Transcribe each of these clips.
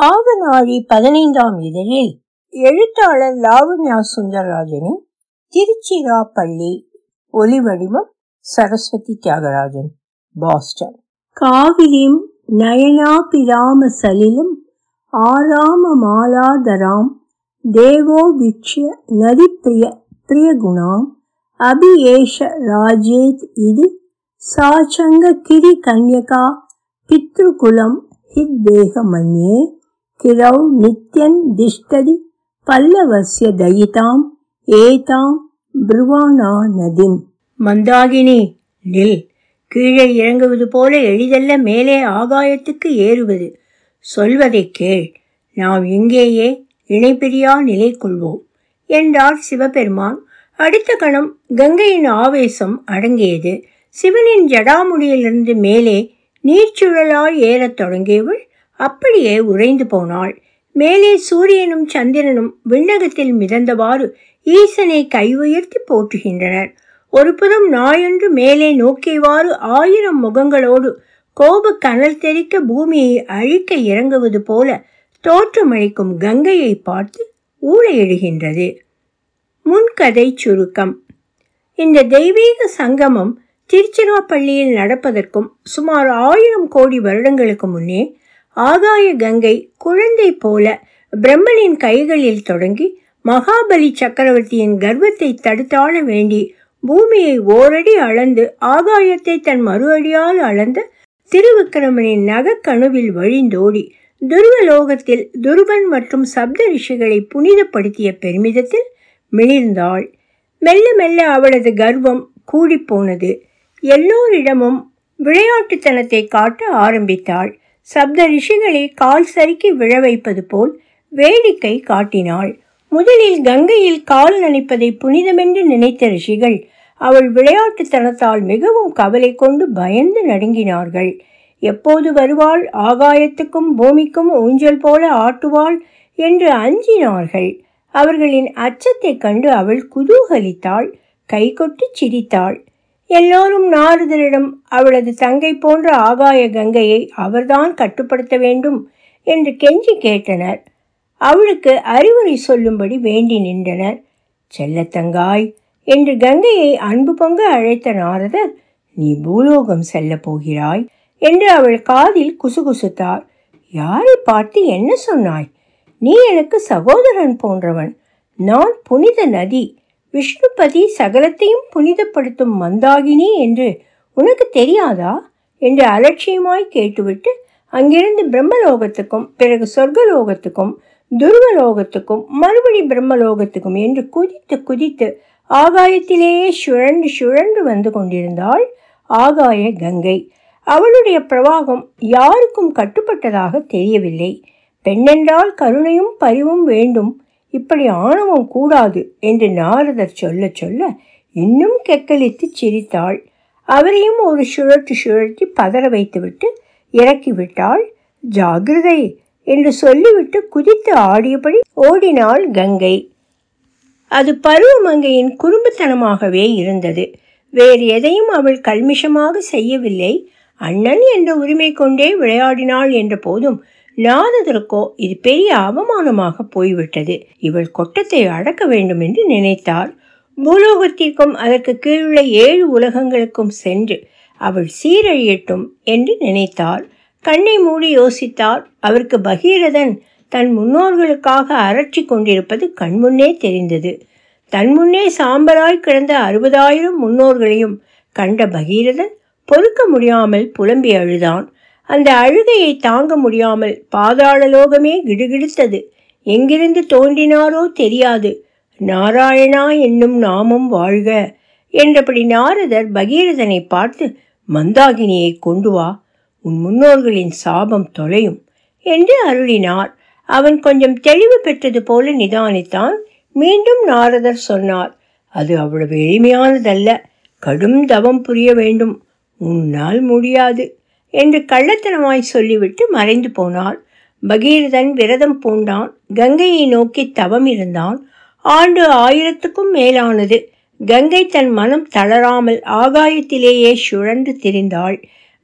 ஆவநாழி பதினைந்தாம் இதழில் எழுத்தாளர் லாவண்யா சுந்தரராஜனின் திருச்சிராப்பள்ளி ஒலிவடிவம் சரஸ்வதி தியாகராஜன் பாஸ்டன். காவிரிம் நயனாபிராம சலிலும் ஆராம மாலாதராம் தேவோ விக்ஷ்ய நதிப்பிரிய பிரியகுணாம் அபியேஷ ராஜேத் இது சாச்சங்க கிரி கன்யகா பித்ருகுலம் ஹித்வேக மன்யே கிரௌ நித்யன் திஷ்டதி பல்லவசிய தயிதாம் ஏதாம் பிருவானா நதிம் மந்தாகினி நில். கீழே இறங்குவது போல எளிதல்ல மேலே ஆகாயத்துக்கு ஏறுவது. சொல்வதை கேள். நாம் இங்கேயே இணைப்பிரியா நிலை கொள்வோம் என்றார் சிவபெருமான். அடுத்த கணம் கங்கையின் ஆவேசம் அடங்கியது. சிவனின் ஜடாமுடியிலிருந்து மேலே நீர்ச்சுழலாய் ஏறத் தொடங்கியவள் அப்படியே உறைந்து போனாள். மேலே சூரியனும் சந்திரனும் விண்ணகத்தில் மிதந்தவாறு ஈசனை கை உயர்த்தி போற்றுகின்றனர். ஒருபுறம் நாயொன்று மேலே நோக்கியவாறு ஆயிரம் முகங்களோடு கோப கனல் தெறிக்க பூமியை அழிக்க இறங்குவது போல தோற்றமளிக்கும் கங்கையை பார்த்து ஊழையிடுகின்றது முன்கதை சுருக்கம். இந்த தெய்வீக சங்கமம் திருச்சிராப்பள்ளியில் நடப்பதற்கும் சுமார் ஆயிரம் கோடி வருடங்களுக்கு முன்னே ஆகாய கங்கை குழந்தை போல பிரம்மனின் கைகளில் தொடங்கி மகாபலி சக்கரவர்த்தியின் கர்வத்தை தடுத்தாள வேண்டி பூமியை ஓரடி அளந்து ஆகாயத்தை தன் மறு அடியால் அளந்த திருவிக்கிரமனின் நகக்கணுவில் வழிந்தோடி துருவலோகத்தில் துருவன் மற்றும் சப்த ரிஷிகளை புனிதப்படுத்திய பெருமிதத்தில் மிளிர்ந்தாள். மெல்ல மெல்ல அவளது கர்வம் கூடிப்போனது. எல்லோரிடமும் விளையாட்டுத்தனத்தை காட்ட ஆரம்பித்தாள். சப்த ரிஷிகளை கால் சறுக்கி விழ வைப்பது போல் வேடிக்கை காட்டினாள். முதலில் கங்கையில் கால் நனைப்பதை புனிதமென்று நினைத்த ரிஷிகள் அவள் விளையாட்டுத்தனத்தால் மிகவும் கவலை கொண்டு பயந்து நடுங்கினார்கள். எப்போது வருவாள்? ஆகாயத்துக்கும் பூமிக்கும் ஊஞ்சல் போல ஆட்டுவாள் என்று அஞ்சினார்கள். அவர்களின் அச்சத்தைக் கண்டு அவள் குதூகலித்தாள் கைகொட்டி சிரித்தாள். எல்லோரும் நாரதரிடம் அவளது தங்கை போன்ற ஆகாய கங்கையை அவர்தான் கட்டுப்படுத்த வேண்டும் என்று கெஞ்சி கேட்டனர். அவளுக்கு அறிவுரை சொல்லும்படி வேண்டி நின்றனர். செல்லத்தங்காய் என்று கங்கையை அன்பு பொங்க அழைத்த நாரதர் நீ பூலோகம் செல்ல போகிறாய் என்று அவள் காதில் குசுகுசுத்தார். யாரை பார்த்து என்ன சொன்னாய்? நீ எனக்கு சகோதரன் போன்றவன். நான் புனித நதி. விஷ்ணுபதி சகலத்தையும் புனிதப்படுத்தும் மந்தாகினி என்று உனக்கு தெரியாதா? என்று அலட்சியமாய் கேட்டுவிட்டு அங்கிருந்து பிரம்மலோகத்துக்கும் பிறகு சொர்க்கலோகத்துக்கும் துருவலோகத்துக்கும் மறுபடி பிரம்மலோகத்துக்கும் என்று குதித்து குதித்து ஆகாயத்திலேயே சுழன்று சுழன்று வந்து கொண்டிருந்தாள் ஆகாய கங்கை. அவளுடைய பிரவாகம் யாருக்கும் கட்டுப்பட்டதாக தெரியவில்லை. பெண்ணென்றால் கருணையும் பரிவும் வேண்டும். இப்படி ஆணவம் கூடாது என்று நாரதர் சொல்ல சொல்ல இன்னும் கெக்கலித்து சிரித்தாள். அவரையும் ஒரு சுழற்று சுழற்றி பதற வைத்துவிட்டு இறக்கிவிட்டாள். ஜாகிரதை என்று சொல்லிவிட்டு குதித்து ஆடியபடி ஓடினாள் கங்கை. அது பருவமங்கையின் குறும்புத்தனமாகவே இருந்தது. வேறு எதையும் அவள் கல்மிஷமாக செய்யவில்லை. அண்ணன் என்ற உரிமை கொண்டே விளையாடினாள் என்ற போதும் நாரதருக்கோ இது பெரிய அவமானமாக போய்விட்டது. இவள் கொட்டத்தை அடக்க வேண்டும் என்று நினைத்தார் பூலோகத்திற்கும் அதற்கு கீழுள்ள ஏழு உலகங்களுக்கும் சென்று அவள் சீரழியட்டும் என்று நினைத்தார் கண்ணை மூடி யோசித்தார் அவருக்கு பகீரதன் தன் முன்னோர்களுக்காக அரற்றி கொண்டிருப்பது கண்முன்னே தெரிந்தது. தன் முன்னே சாம்பலாய் கிடந்த அறுபதாயிரம் முன்னோர்களையும் கண்ட பகீரதன் பொறுக்க முடியாமல் புலம்பி அழுதான். அந்த அழுகையை தாங்க முடியாமல் பாதாள லோகமே கிடுகிடுத்தது. எங்கிருந்து தோன்றினாரோ தெரியாது. நாராயணா என்னும் நாமம் வாழ்க என்றபடி நாரதர் பகீரதனை பார்த்து மந்தாகினியை கொண்டு வா. உன் முன்னோர்களின் சாபம் தொலையும் என்று அருளினார். அவன் கொஞ்சம் தெளிவு பெற்றது போல நிதானித்தான். மீண்டும் நாரதர் சொன்னார் அது அவ்வளவு எளிமையானதல்ல. கடும் தவம் புரிய வேண்டும். உன்னால் முடியாது. என்று கள்ளத்தனமாய் சொல்லிவிட்டு மறைந்து போனாள். பகீரதன் விரதம் பூண்டான். கங்கையை நோக்கி தவம் இருந்தான். ஆண்டு ஆயிரத்துக்கும் மேலானது. கங்கை தன் மனம் தளராமல் ஆகாயத்திலேயே சுழன்று திரிந்தாள்.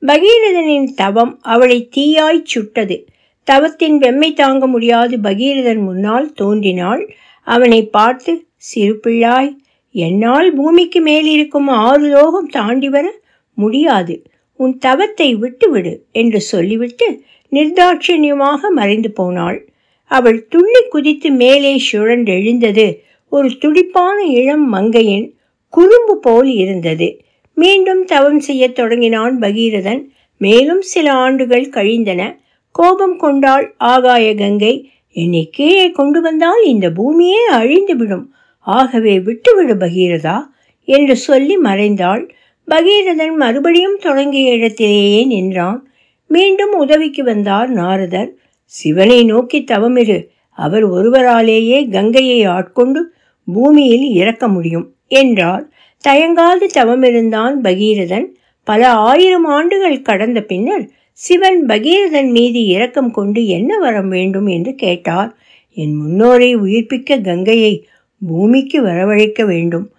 பகீரதனின் தவம் அவளை தீயாய் சுட்டது. தவத்தின் வெம்மை தாங்க முடியாது பகீரதன் முன்னால் தோன்றினாள். அவனை பார்த்து சிறு பிள்ளாய் என்னால் பூமிக்கு மேல் இருக்கும் ஆறு லோகம் தாண்டி வர முடியாது. உன் தவத்தை விட்டுவிடு என்று சொல்லிவிட்டு நிர்தாட்சண்யமாக மறைந்து போனாள். அவள் துள்ளி குதித்து மேலே சுழன்றெழுந்தது ஒரு துடிப்பான இளம் மங்கையின் குறும்பு போல் இருந்தது. மீண்டும் தவம் செய்யத் தொடங்கினான் பகீரதன். மேலும் சில ஆண்டுகள் கழிந்தன. கோபம் கொண்டாள் ஆகாய கங்கை. என்னை கீழே கொண்டு வந்தால் இந்த பூமியே அழிந்துவிடும். ஆகவே விட்டுவிடு பகீரதா என்று சொல்லி மறைந்தாள். பகீரதன் மறுபடியும் தொடங்கிய இடத்திலேயே நின்றான். மீண்டும் உதவிக்கு வந்தார் நாரதர். சிவனை நோக்கி தவமிரு. அவர் ஒருவராலேயே கங்கையை ஆட்கொண்டு பூமியில் இறக்க முடியும் என்றார். தயங்காது தவமிருந்தான் பகீரதன். பல ஆயிரம் ஆண்டுகள் கடந்த பின்னர் சிவன் பகீரதன் மீது இரக்கம் கொண்டு என்ன வரம் வேண்டும் என்று கேட்டார். என் முன்னோரை உயிர்ப்பிக்க கங்கையை பூமிக்கு வரவழைக்க வேண்டும்.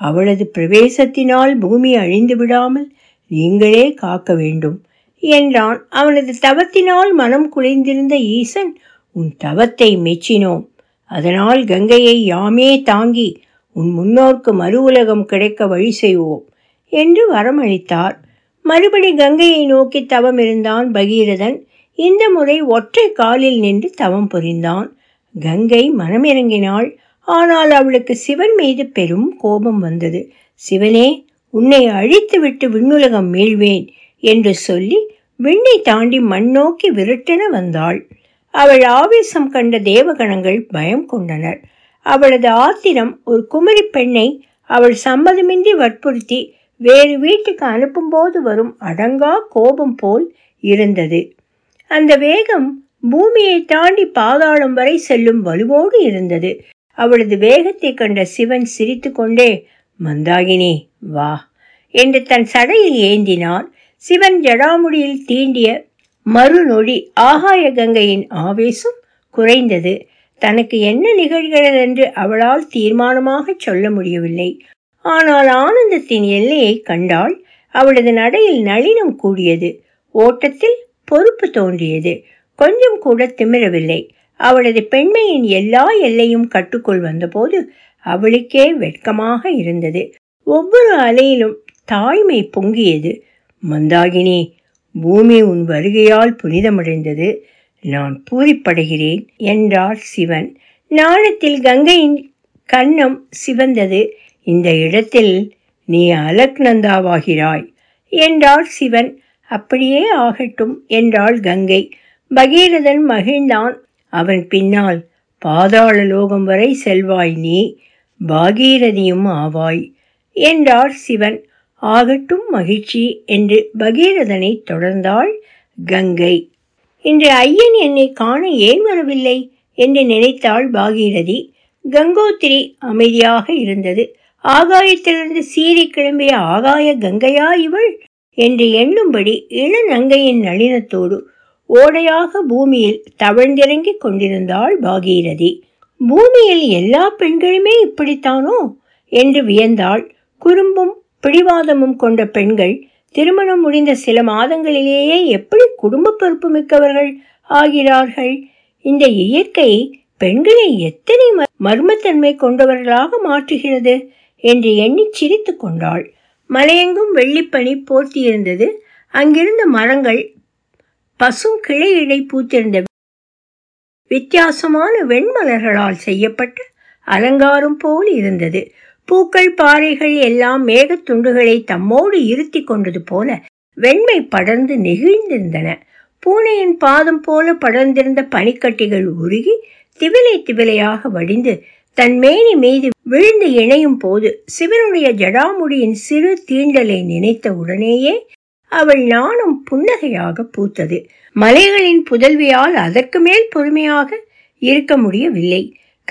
அவளது பிரவேசத்தினால் பூமி அழிந்து விடாமல் நீங்களே காக்க வேண்டும். என்றான். அவனது தவத்தினால் மனம் குலைந்திருந்த ஈசன் உன் தவத்தை மெச்சினோம். அதனால் கங்கையை யாமே தாங்கி உன் முன்னோர்க்கு மறு உலகம் கிடைக்க வழி செய்வோம் என்று வரமளித்தார். மறுபடி கங்கையை நோக்கி தவம் இருந்தான் பகீரதன். இந்த முறை ஒற்றை காலில் நின்று தவம் புரிந்தான். கங்கை மனமிறங்கினாள். ஆனால் அவளுக்கு சிவன் மீது பெரும் கோபம் வந்தது. சிவனே உன்னை அழித்துவிட்டு விண்ணுலகம் மீள்வேன் என்று சொல்லி விண்ணை தாண்டி மண் நோக்கி விரட்டென வந்தாள். அவள் ஆவேசம் கண்ட தேவகணங்கள் பயம் கொண்டனர். அவளது ஆத்திரம் ஒரு குமரி பெண்ணை அவள் சம்மதமின்றி வற்புறுத்தி வேறு வீட்டுக்கு அனுப்பும்போது வரும் அடங்கா கோபம் போல் இருந்தது. அந்த வேகம் பூமியை தாண்டி பாதாளம் வரை செல்லும் வலுவோடு இருந்தது. அவளது வேகத்தை கண்ட சிவன் சிரித்துக்கொண்டே மந்தாகினி வா என்று தன் சடையில் ஏந்தினார் சிவன் ஜடாமுடியில் தீண்டிய மறுநொடி ஆகாய கங்கையின் ஆவேசம் குறைந்தது. தனக்கு என்ன நிகழ்கிறது என்று அவளால் தீர்மானமாக சொல்ல முடியவில்லை. ஆனால் ஆனந்தத்தின் எல்லையை கண்டால் அவளது நடையில் நளினம் கூடியது. ஓட்டத்தில் பொறுப்பு தோன்றியது. கொஞ்சம் கூட திமிரவில்லை. அவளது பெண்மையின் எல்லா எல்லையும் கட்டுக்குள் வந்தபோது அவளுக்கே வெட்கமாக இருந்தது. ஒவ்வொரு அலையிலும் தாய்மை பொங்கியது. மந்தாகினி பூமி உன் வருகையால் புனிதமடைந்தது. நான் பூரிப்படைகிறேன் என்றார் சிவன். நாணத்தில் கங்கையின் கன்னம் சிவந்தது. இந்த இடத்தில் நீ அலக்நந்தாவாகிறாய் என்றார் சிவன். அப்படியே ஆகட்டும் என்றாள் கங்கை. பகீரதன் மகிழ்ந்தான். அவன் பின்னால் பாதாள லோகம் வரை செல்வாய் நீ பாகீரதியும் ஆவாய் என்றார் சிவன். ஆகட்டும் மகிழ்ச்சி என்று பகீரதனை தொடர்ந்தாள் கங்கை. இன்று ஐயன் என்னை காண ஏன் வரவில்லை என்று நினைத்தாள் பாகீரதி. கங்கோத்திரி அமைதியாக இருந்தது. ஆகாயத்திலிருந்து சீறி கிளம்பிய ஆகாய கங்கையா இவள்? என்று எண்ணும்படி இளநங்கையின் நளினத்தோடு ஓடையாக பூமியில் தவழ்ந்திறங்கிக் கொண்டிருந்தாள் பாகீரதி. பூமியில் எல்லா பெண்களுமே இப்படித்தானோ? என்று வியந்தாள். குறும்பும் பிடிவாதமும் கொண்ட பெண்கள் திருமணம் முடிந்த சில மாதங்களிலேயே எப்படி குடும்ப பொறுப்பு மிக்கவர்கள் ஆகிறார்கள்? இந்த இயற்கை பெண்களை எத்தனை மர்மத்தன்மை கொண்டவர்களாக மாற்றுகிறது? என்று எண்ணி சிரித்து கொண்டாள். மலையெங்கும் வெள்ளிப்பனி போர்த்தியிருந்தது. அங்கிருந்த மரங்கள் பசும் கிளை இடை பூத்திருந்த வித்தியாசமான வெண்மலர்களால் செய்யப்பட்ட அலங்காரம் போல் இருந்தது. பூக்கள் பாறைகள் எல்லாம் மேகத்துண்டுகளை தம்மோடு இருத்தி கொண்டது போல வெண்மை படர்ந்து நெகிழ்ந்திருந்தன. பூனையின் பாதம் போல படர்ந்திருந்த பனிக்கட்டிகள் உருகி திவிலை திவிலையாக வடிந்து தன் மேனி மீது விழுந்து இணையும் போது சிவனுடைய ஜடாமுடியின் சிறு தீண்டலை நினைத்த உடனேயே அவள் நாணம் புன்னகையாக பூத்தது. மலைகளின் புதல்வியால் அதற்கு மேல் பொறுமையாக இருக்க முடியவில்லை.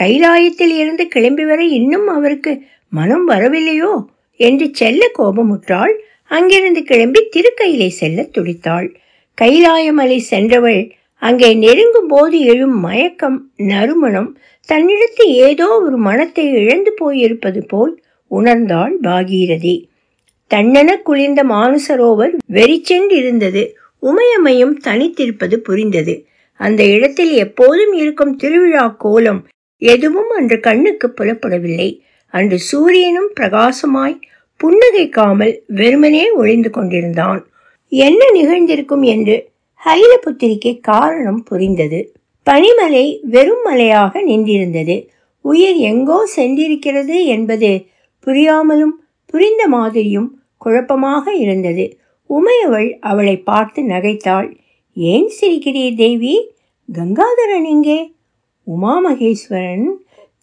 கைலாயத்தில் இருந்து கிளம்பி வர இன்னும் அவருக்கு மனம் வரவில்லையோ என்று செல்ல கோபமுற்றாள். அங்கிருந்து கிளம்பி திருக்கையிலை செல்ல துடித்தாள். கைலாயமலை சென்றவள் அங்கே நெருங்கும் போது எழும் மயக்கம் நறுமணம் தன்னிடத்து ஏதோ ஒரு மனத்தை இழந்து போயிருப்பது போல் உணர்ந்தாள் பாகீரதி. தன்னென குளிர்ந்த மானுசரோவர் வெறிச்சென்றிருந்தது உமையம்மையும் தனித்திருப்பது புரிந்தது. அந்த இடத்தில் எப்போதும் இருக்கும் திருவிழா கோலம் எதுவும் அன்று கண்ணுக்கு புலப்படவில்லை. அன்று சூரியனும் பிரகாசமாய் புன்னகைக்காமல் வெறுமனே ஒளிந்து கொண்டிருந்தான். என்ன நிகழ்ந்திருக்கும் என்று? ஹைலபுத்திரிக்கு காரணம் புரிந்தது. பனிமலை வெறும் மலையாக நின்றிருந்தது. உயிர் எங்கோ சென்றிருக்கிறது என்பது புரியாமலும் புரிந்த மாதிரியும் குழப்பமாக இருந்தது. உமையவள் அவளை பார்த்து நகைத்தாள். ஏன் சிரிக்கிறீர் தேவி? கங்காதரன் எங்கே? உமா மகேஸ்வரன்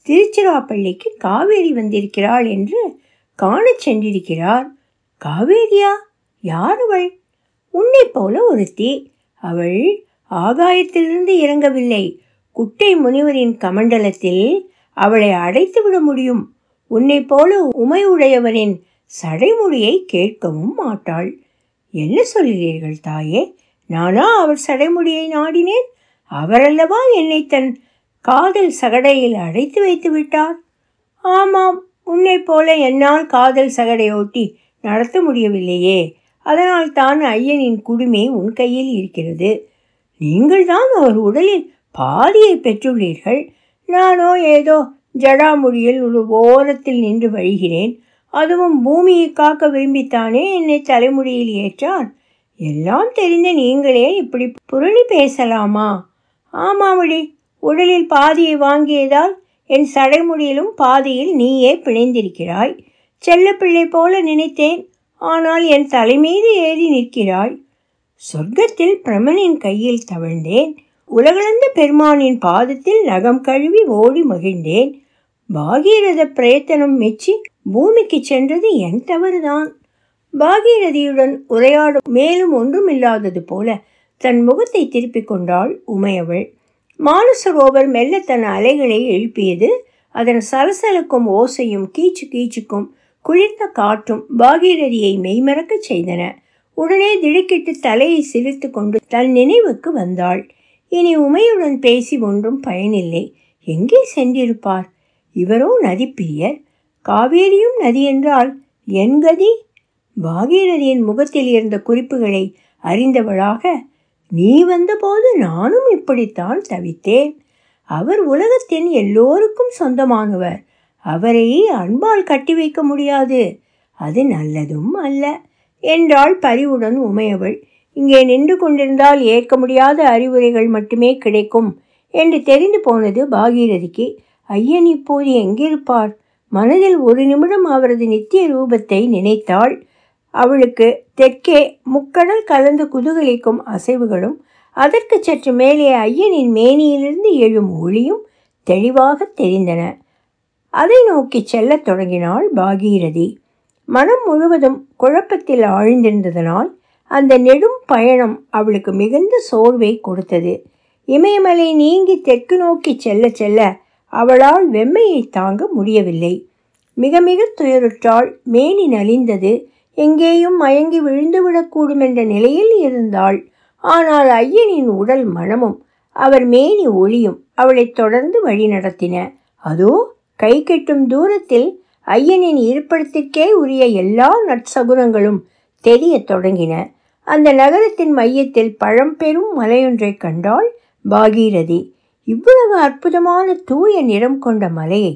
திருச்சிராப்பள்ளிக்கு காவேரி வந்திருக்கிறாள் என்று காணச் சென்றிருக்கிறார். காவேரியா? யார் அவள்? உன்னை போல ஒருத்தி. அவள் ஆகாயத்திலிருந்து இறங்கவில்லை. குட்டை முனிவரின் கமண்டலத்தில் அவளை அடைத்து விட முடியும். உன்னை போல உமை உடையவனின் சடைமுடியை கேட்கவும் மாட்டாள். என்ன சொல்கிறீர்கள் தாயே? நானா அவர் சடைமுடியை நாடினேன்? அவரல்லவா என்னை தன் காதல் சகடையில் அடைத்து வைத்து விட்டார்? ஆமாம் உன்னை போல என்னால் காதல் சகடையோட்டி நடத்த முடியவில்லையே. அதனால் தான் ஐயனின் குடுமி உன் கையில் இருக்கிறது. நீங்கள் தான் அவர் உடலில் பாதியை பெற்றுள்ளீர்கள். நானோ ஏதோ ஜடாமுடியில் ஒரு ஓரத்தில் நின்று வழிகிறேன். அதுவும் பூமியை காக்க விரும்பித்தானே என்னை தலைமுடியில் ஏற்றார் எல்லாம் தெரிந்த நீங்களே இப்படி புரணி பேசலாமா? ஆமாமடி உடலில் பாதியை வாங்கியதால் என் சடைமுடியிலும் பாதியில் நீயே பிணைந்திருக்கிறாய். செல்லப்பிள்ளை போல நினைத்தேன் ஆனால் என் தலைமீது ஏறி நிற்கிறாய். சொர்க்கத்தில் பிரமனின் கையில் தவழ்ந்தேன் உலகளந்த பெருமானின் பாதத்தில் நகம் கழுவி ஓடி மகிழ்ந்தேன். பாகீரத பிரயத்தனம் மெச்சி பூமிக்கு சென்றது என் தவறுதான். பாகீரதியுடன் உரையாடும் மேலும் ஒன்றுமில்லாதது போல தன் முகத்தை திருப்பிக் கொண்டாள் உமையவள். மானசரோவர் மெல்ல தன் அலைகளை எழுப்பியது அதன் சலசலக்கும் ஓசையும் கீச்சு கீச்சுக்கும் குளிர்ந்த காற்றும் பாகீரதியை மெய்மறக்கச் செய்தன. உடனே திடுக்கிட்டு தலையை சிரித்து கொண்டு தன் நினைவுக்கு வந்தாள். இனி உமையுடன் பேசி ஒன்றும் பயனில்லை. எங்கே சென்றிருப்பார்? இவரோ நதிப்பிரியர். காவேரியும் நதி என்றால் என் கதி? பாகீரதியின் முகத்தில் இருந்த குறிப்புகளை அறிந்தவளாக நீ வந்தபோது நானும் இப்படித்தான் தவித்தேன். அவர் உலகத்தின் எல்லோருக்கும் சொந்தமானவர். அவரை அன்பால் கட்டி வைக்க முடியாது. அது நல்லதும் அல்ல என்றாள் பரிவுடன் உமையவள். இங்கே நின்று கொண்டிருந்தால் ஏற்க முடியாத அறிவுரைகள் மட்டுமே கிடைக்கும் என்று தெரிந்து போனது பாகீரதிக்கு. ஐயன் இப்போது எங்கிருப்பார்? மனதில் ஒரு நிமிடம் அவரது நித்திய ரூபத்தை நினைத்தாள். அவளுக்கு தெற்கே முக்கடல் கலந்து குதுகலிக்கும் அசைவுகளும் அதற்கு சற்று மேலே ஐயனின் மேனியிலிருந்து எழும் ஒளியும் தெளிவாக தெரிந்தன. அதை நோக்கி செல்லத் தொடங்கினாள் பாகீரதி. மனம் முழுவதும் குழப்பத்தில் ஆழ்ந்திருந்ததனால் அந்த நெடும் பயணம் அவளுக்கு மிகுந்த சோர்வை கொடுத்தது. இமயமலை நீங்கி தெற்கு நோக்கி செல்ல செல்ல அவளால் வெம்மையை தாங்க முடியவில்லை. மிக மிக துயருற்றாள். மேனி நலிந்தது. எங்கேயும் மயங்கி விழுந்துவிடக்கூடும் என்ற நிலையில் இருந்தாள். ஆனால் ஐயனின் உடல் மனமும் அவர் மேனி ஒளியும் அவளை தொடர்ந்து வழி நடத்தின அதோ கை கெட்டும் தூரத்தில் ஐயனின் இருப்பிடத்திற்கே உரிய எல்லா நற்சகுனங்களும் தெரியத் தொடங்கின. அந்த நகரத்தின் மையத்தில் பழம்பெரும் மலையொன்றை கண்டாள் பாகீரதி. இவ்வளவு அற்புதமான தூய நிறம் கொண்ட மலையை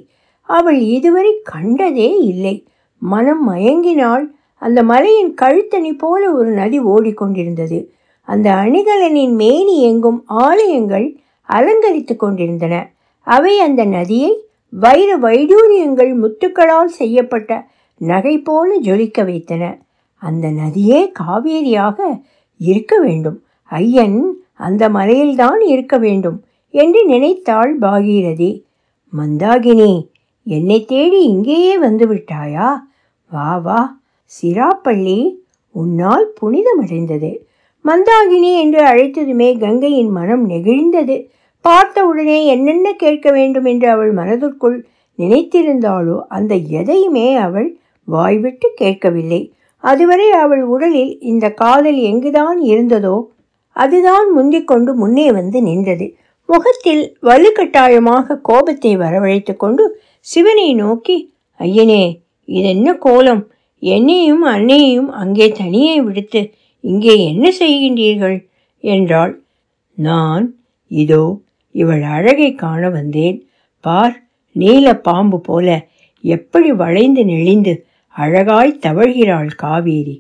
அவள் இதுவரை கண்டதே இல்லை. மனம் மயங்கினாள் அந்த மலையின் கழுத்தணி போல ஒரு நதி ஓடிக்கொண்டிருந்தது. அந்த அணிகலனின் மேனி எங்கும் ஆலயங்கள் அலங்கரித்து கொண்டிருந்தன. அவை அந்த நதியை வைர வைடூரியங்கள் முத்துக்களால் செய்யப்பட்ட நகை போல ஜொலிக்க வைத்தன. அந்த நதியே காவேரியாக இருக்க வேண்டும். ஐயன் அந்த மலையில்தான் இருக்க வேண்டும். என்று நினைத்தாள் பாகீரதி. மந்தாகினி என்னை தேடி இங்கேயே வந்து விட்டாயா? வா வா சிராப்பள்ளி உன்னால் புனிதமடைந்தது. மந்தாகினி என்று அழைத்ததுமே கங்கையின் மனம் நெகிழ்ந்தது. பார்த்தவுடனே என்னென்ன கேட்க வேண்டும் என்று அவள் மனதிற்குள் நினைத்திருந்தாளோ அந்த எதையுமே அவள் வாய்விட்டு கேட்கவில்லை. அதுவரை அவள் உடலில் இந்த காதல் எங்குதான் இருந்ததோ அதுதான் முந்திக்கொண்டு முன்னே வந்து நின்றது. முகத்தில் வலுக்கட்டாயமாக கோபத்தை வரவழைத்து கொண்டு சிவனை நோக்கி ஐயனே இதென்ன கோலம்? என்னையும் அன்னையையும் அங்கே தனியே விடுத்து இங்கே என்ன செய்கின்றீர்கள்? என்றாள். நான் இதோ இவள் அழகை காண வந்தேன். பார் நீல பாம்பு போல எப்படி வளைந்து நெளிந்து அழகாய் தவழ்கிறாள் காவேரி.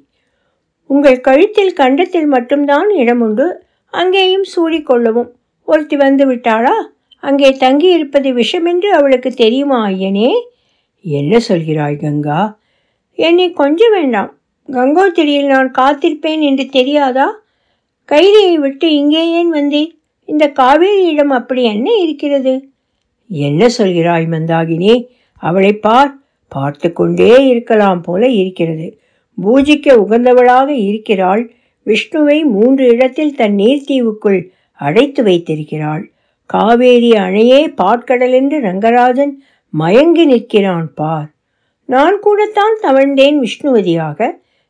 உங்கள் கழுத்தில் கண்டத்தில் மட்டும்தான் இடம் உண்டு அங்கேயும் சூடிக்கொள்ளவும் ஒருத்தி வந்து விட்டாளா? அங்கே தங்கி இருப்பது விஷமென்று அவளுக்கு தெரியுமா ஐயனே? என்ன சொல்கிறாய் கங்கா? என்னை கொஞ்சம் வேண்டாம். கங்கோத்திரியில் நான் காத்திருப்பேன் என்று தெரியாதா? கைதியை விட்டு இங்கே ஏன் வந்தேன்? இந்த காவேரியிடம் அப்படி என்ன இருக்கிறது? என்ன சொல்கிறாய் மந்தாகினி? அவளை பார். பார்த்து கொண்டே இருக்கலாம் போல இருக்கிறது. பூஜிக்க உகந்தவளாக இருக்கிறாள். விஷ்ணுவை மூன்று இடத்தில் தன் நீர்த்தீவுக்குள் அடைத்து வைத்திருக்கிறாள். காவேரி அணையே பாட்கடல் என்று ரங்கராஜன் மயங்கி நிற்கிறான் பார். நான் கூடத்தான் தவழ்ந்தேன் விஷ்ணுவதியாக.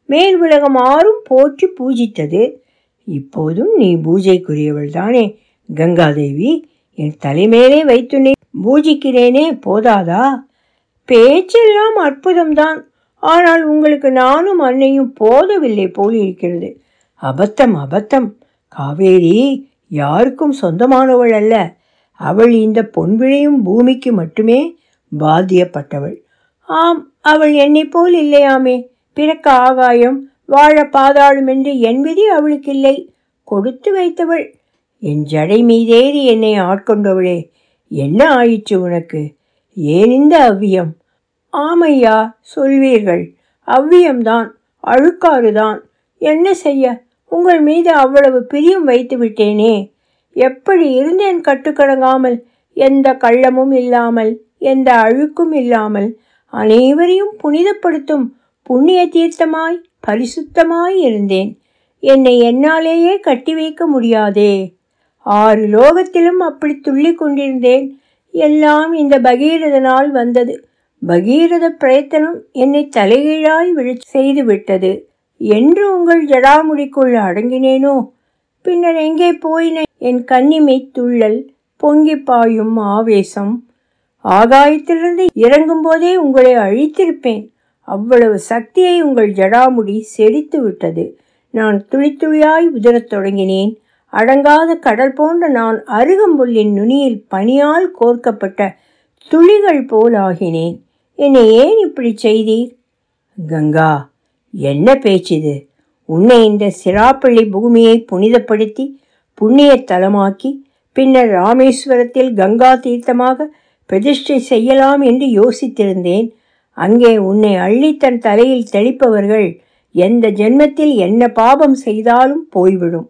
மேல் உலகம் ஆறும் போற்றி பூஜித்தது. இப்போதும் நீ பூஜைக்குரியவள் தானே. கங்காதேவி என் தலைமேலே வைத்துனை பூஜிக்கிறேனே போதாதா? பேச்செல்லாம் அற்புதம்தான். ஆனால் உங்களுக்கு நானும் அன்னையும் போதவில்லை போல் இருக்கிறது அபத்தம் அபத்தம். காவேரி யாருக்கும் சொந்தமானவள் அல்ல. அவள் இந்த பொன்விழையும் பூமிக்கு மட்டுமே பாத்தியப்பட்டவள் ஆம் அவள் என்னை போல் இல்லையாமே. பிறக்க ஆகாயம் வாழ பாதாளும் என்று என் விதி அவளுக்கு இல்லை கொடுத்து வைத்தவள். என் ஜடை மீதேறி என்னை ஆட்கொண்டவளே. என்ன ஆயிற்று உனக்கு? ஏன் இந்த அவ்வியம்? ஆமையா சொல்வீர்கள். அவ்வியம்தான் அழுக்காறுதான். என்ன செய்ய? உங்கள் மீது அவ்வளவு பிரியம் வைத்து விட்டேனே. எப்படி இருந்தேன் கட்டுக்கடங்காமல்? எந்த கள்ளமும் இல்லாமல் எந்த அழுக்கும் இல்லாமல். அனைவரையும் புனிதப்படுத்தும் புண்ணிய தீர்த்தமாய் பரிசுத்தமாய் இருந்தேன். என்னை என்னாலேயே கட்டி வைக்க முடியாதே. ஆறு லோகத்திலும் அப்படி துள்ளி கொண்டிருந்தேன். எல்லாம் இந்த பகீரதனால் வந்தது. பகீரத பிரயத்தனம் என்னை தலைகீழாய் விழ செய்து விட்டது. என்று உங்கள் ஜடாமுடிக்குள் அடங்கினேனோ? பின்னர் எங்கே போயின? என் கன்னிமை துள்ளல் பொங்கி பாயும் ஆவேசம். ஆகாயத்திலிருந்து இறங்கும் போதே உங்களை அழித்திருப்பேன். அவ்வளவு சக்தியை உங்கள் ஜடாமுடி செறித்து விட்டது நான் துளித்துளியாய் உதரத் உதிரத் தொடங்கினேன். அடங்காத கடல் போன்ற நான் அருகம்புல்லின் நுனியில் பனியால் கோர்க்கப்பட்ட துளிகள் போல் ஆகினேன் என்னை ஏன் இப்படி செய்தீர்? கங்கா என்ன பேச்சிது? உன்னை இந்த சிராப்பள்ளி பூமியை புனிதப்படுத்தி புண்ணிய தலமாக்கி பின்னர் ராமேஸ்வரத்தில் கங்கா தீர்த்தமாக பிரதிஷ்டை செய்யலாம் என்று யோசித்திருந்தேன். அங்கே உன்னை அள்ளி தன் தலையில் தெளிப்பவர்கள் எந்த ஜென்மத்தில் என்ன பாபம் செய்தாலும் போய்விடும்.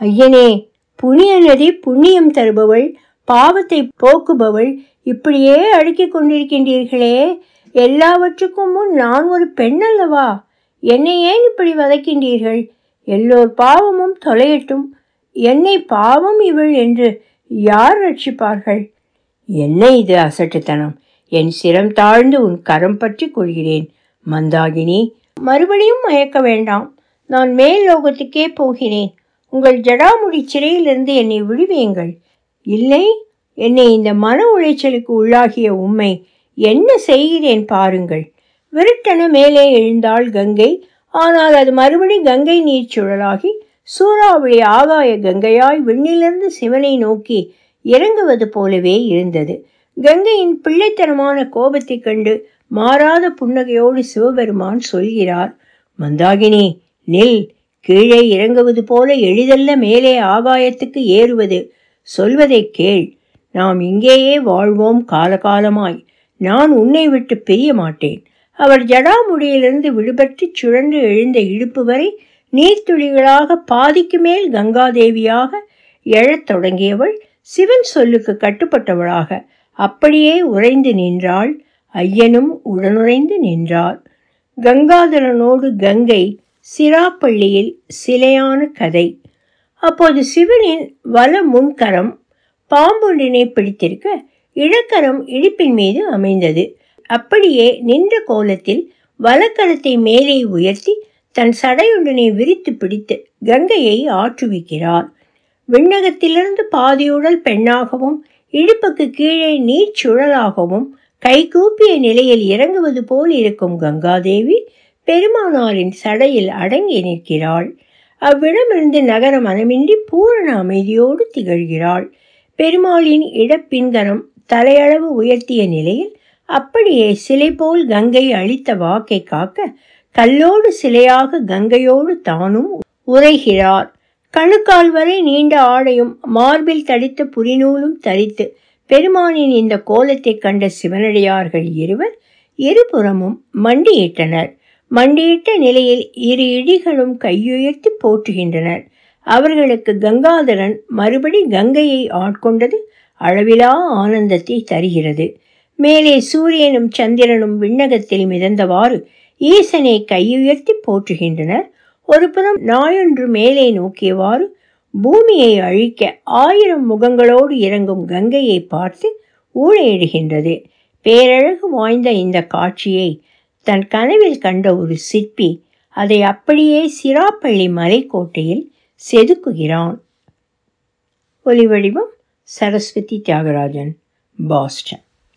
ஐயனே புண்ணிய நதி புண்ணியம் தருபவள் பாவத்தை போக்குபவள் இப்படியே அடுக்கிக் கொண்டிருக்கின்றீர்களே. எல்லாவற்றுக்கும் முன் நான் ஒரு பெண் அல்லவா என்னை ஏன் இப்படி வதைக்கின்றீர்கள்? எல்லோர் பாவமும் தொலையட்டும். என்னை பாவம் இவள் என்று யார் ரட்சிப்பார்கள்? என்ன இது அசட்டுத்தனம்? என் சிரம் தாழ்ந்து உன் கரம் பற்றி கொள்கிறேன். மந்தாகினி மறுபடியும் மயக்க வேண்டாம். நான் மேல் லோகத்துக்கே போகிறேன். உங்கள் ஜடாமுடி சிறையிலிருந்து என்னை விடுவீங்கள் இல்லை என்னை இந்த மன உளைச்சலுக்கு உள்ளாகிய உண்மை என்ன செய்கிறேன் பாருங்கள். விருட்டென மேலே எழுந்தாள் கங்கை. ஆனால் அது மறுபடி கங்கை நீர் சுழலாகி சூறாவளி ஆகாய கங்கையாய் விண்ணிலிருந்து சிவனை நோக்கி இறங்குவது போலவே இருந்தது. கங்கையின் பிள்ளைத்தனமான கோபத்தைக் கண்டு மாறாத புன்னகையோடு சிவபெருமான் சொல்கிறார் மந்தாகினி நில். கீழே இறங்குவது போல எளிதல்ல மேலே ஆகாயத்துக்கு ஏறுவது. சொல்வதை கேள். நாம் இங்கேயே வாழ்வோம் காலகாலமாய். நான் உன்னை விட்டு பிரிய மாட்டேன். அவர் ஜடாமுடியிலிருந்து விடுபட்டு சுழன்று எழுந்த இடுப்பு வரை நீர்த்துளிகளாக பாதிக்கு மேல் கங்காதேவியாக எழத் தொடங்கியவள் சிவன் சொல்லுக்கு கட்டுப்பட்டவளாக. அப்படியே உறைந்து நின்றாள். ஐயனும் உடனுறைந்து நின்றார். கங்காதரனோடு கங்கை சிராப்பள்ளியில் சிலையான கதை. அப்போது சிவனின் வல முன்கரம் பாம்பொன்றினை பிடித்திருக்க இடக்கரம் இடிப்பின் மீது அமைந்தது. அப்படியே நின்ற கோலத்தில் வலக்கரத்தை மேலே உயர்த்தி தன் சடையுடனே விரித்து பிடித்து கங்கையை ஆற்றுவிக்கிறார். விண்ணகத்திலிருந்து பாதியுடல் பெண்ணாகவும் இடுப்புக்கு கீழே நீர் சுழலாகவும் கைகூப்பிய நிலையில் இறங்குவது போல் இருக்கும் கங்காதேவி பெருமானாரின் சடையில் அடங்கி நிற்கிறாள். அவ்விடமிருந்து நகர மனமின்றி பூரண அமைதியோடு திகழ்கிறாள். பெருமாளின் இடப்பின்கரம் தலையளவு உயர்த்திய நிலையில் அப்படியே சிலை போல் கங்கை அளித்த வாக்கை காக்க கல்லோடு சிலையாக கங்கையோடு தானும் உரைகிறார் கணுக்கால் வரை நீண்ட ஆடையும் மார்பில் தடித்த புரிநூலும் தரித்து பெருமானின் இந்த கோலத்தை கண்ட சிவனடியார்கள் இருவர் இருபுறமும் மண்டியிட்டனர். மண்டியிட்ட நிலையில் இரு இடிகளும் கையுயர்த்தி போற்றுகின்றனர். அவர்களுக்கு கங்காதரன் மறுபடி கங்கையை ஆட்கொண்டது அளவிலா ஆனந்தத்தை தருகிறது. மேலே சூரியனும் சந்திரனும் விண்ணகத்தில் மிதந்தவாறு ஈசனை கையுயர்த்தி போற்றுகின்றனர். ஒரு புறம் நாயொன்று மேலே நோக்கியவாறு பூமியை அழிக்க ஆயிரம் முகங்களோடு இறங்கும் கங்கையை பார்த்து ஊழையிடுகின்றது. பேரழகு வாய்ந்த இந்த காட்சியை தன் கனவில் கண்ட ஒரு சிற்பி அதை அப்படியே சிராப்பள்ளி மலைக்கோட்டையில் செதுக்குகிறான். ஒலிவடிவம் சரஸ்வதி தியாகராஜன் பாஸ்டன்.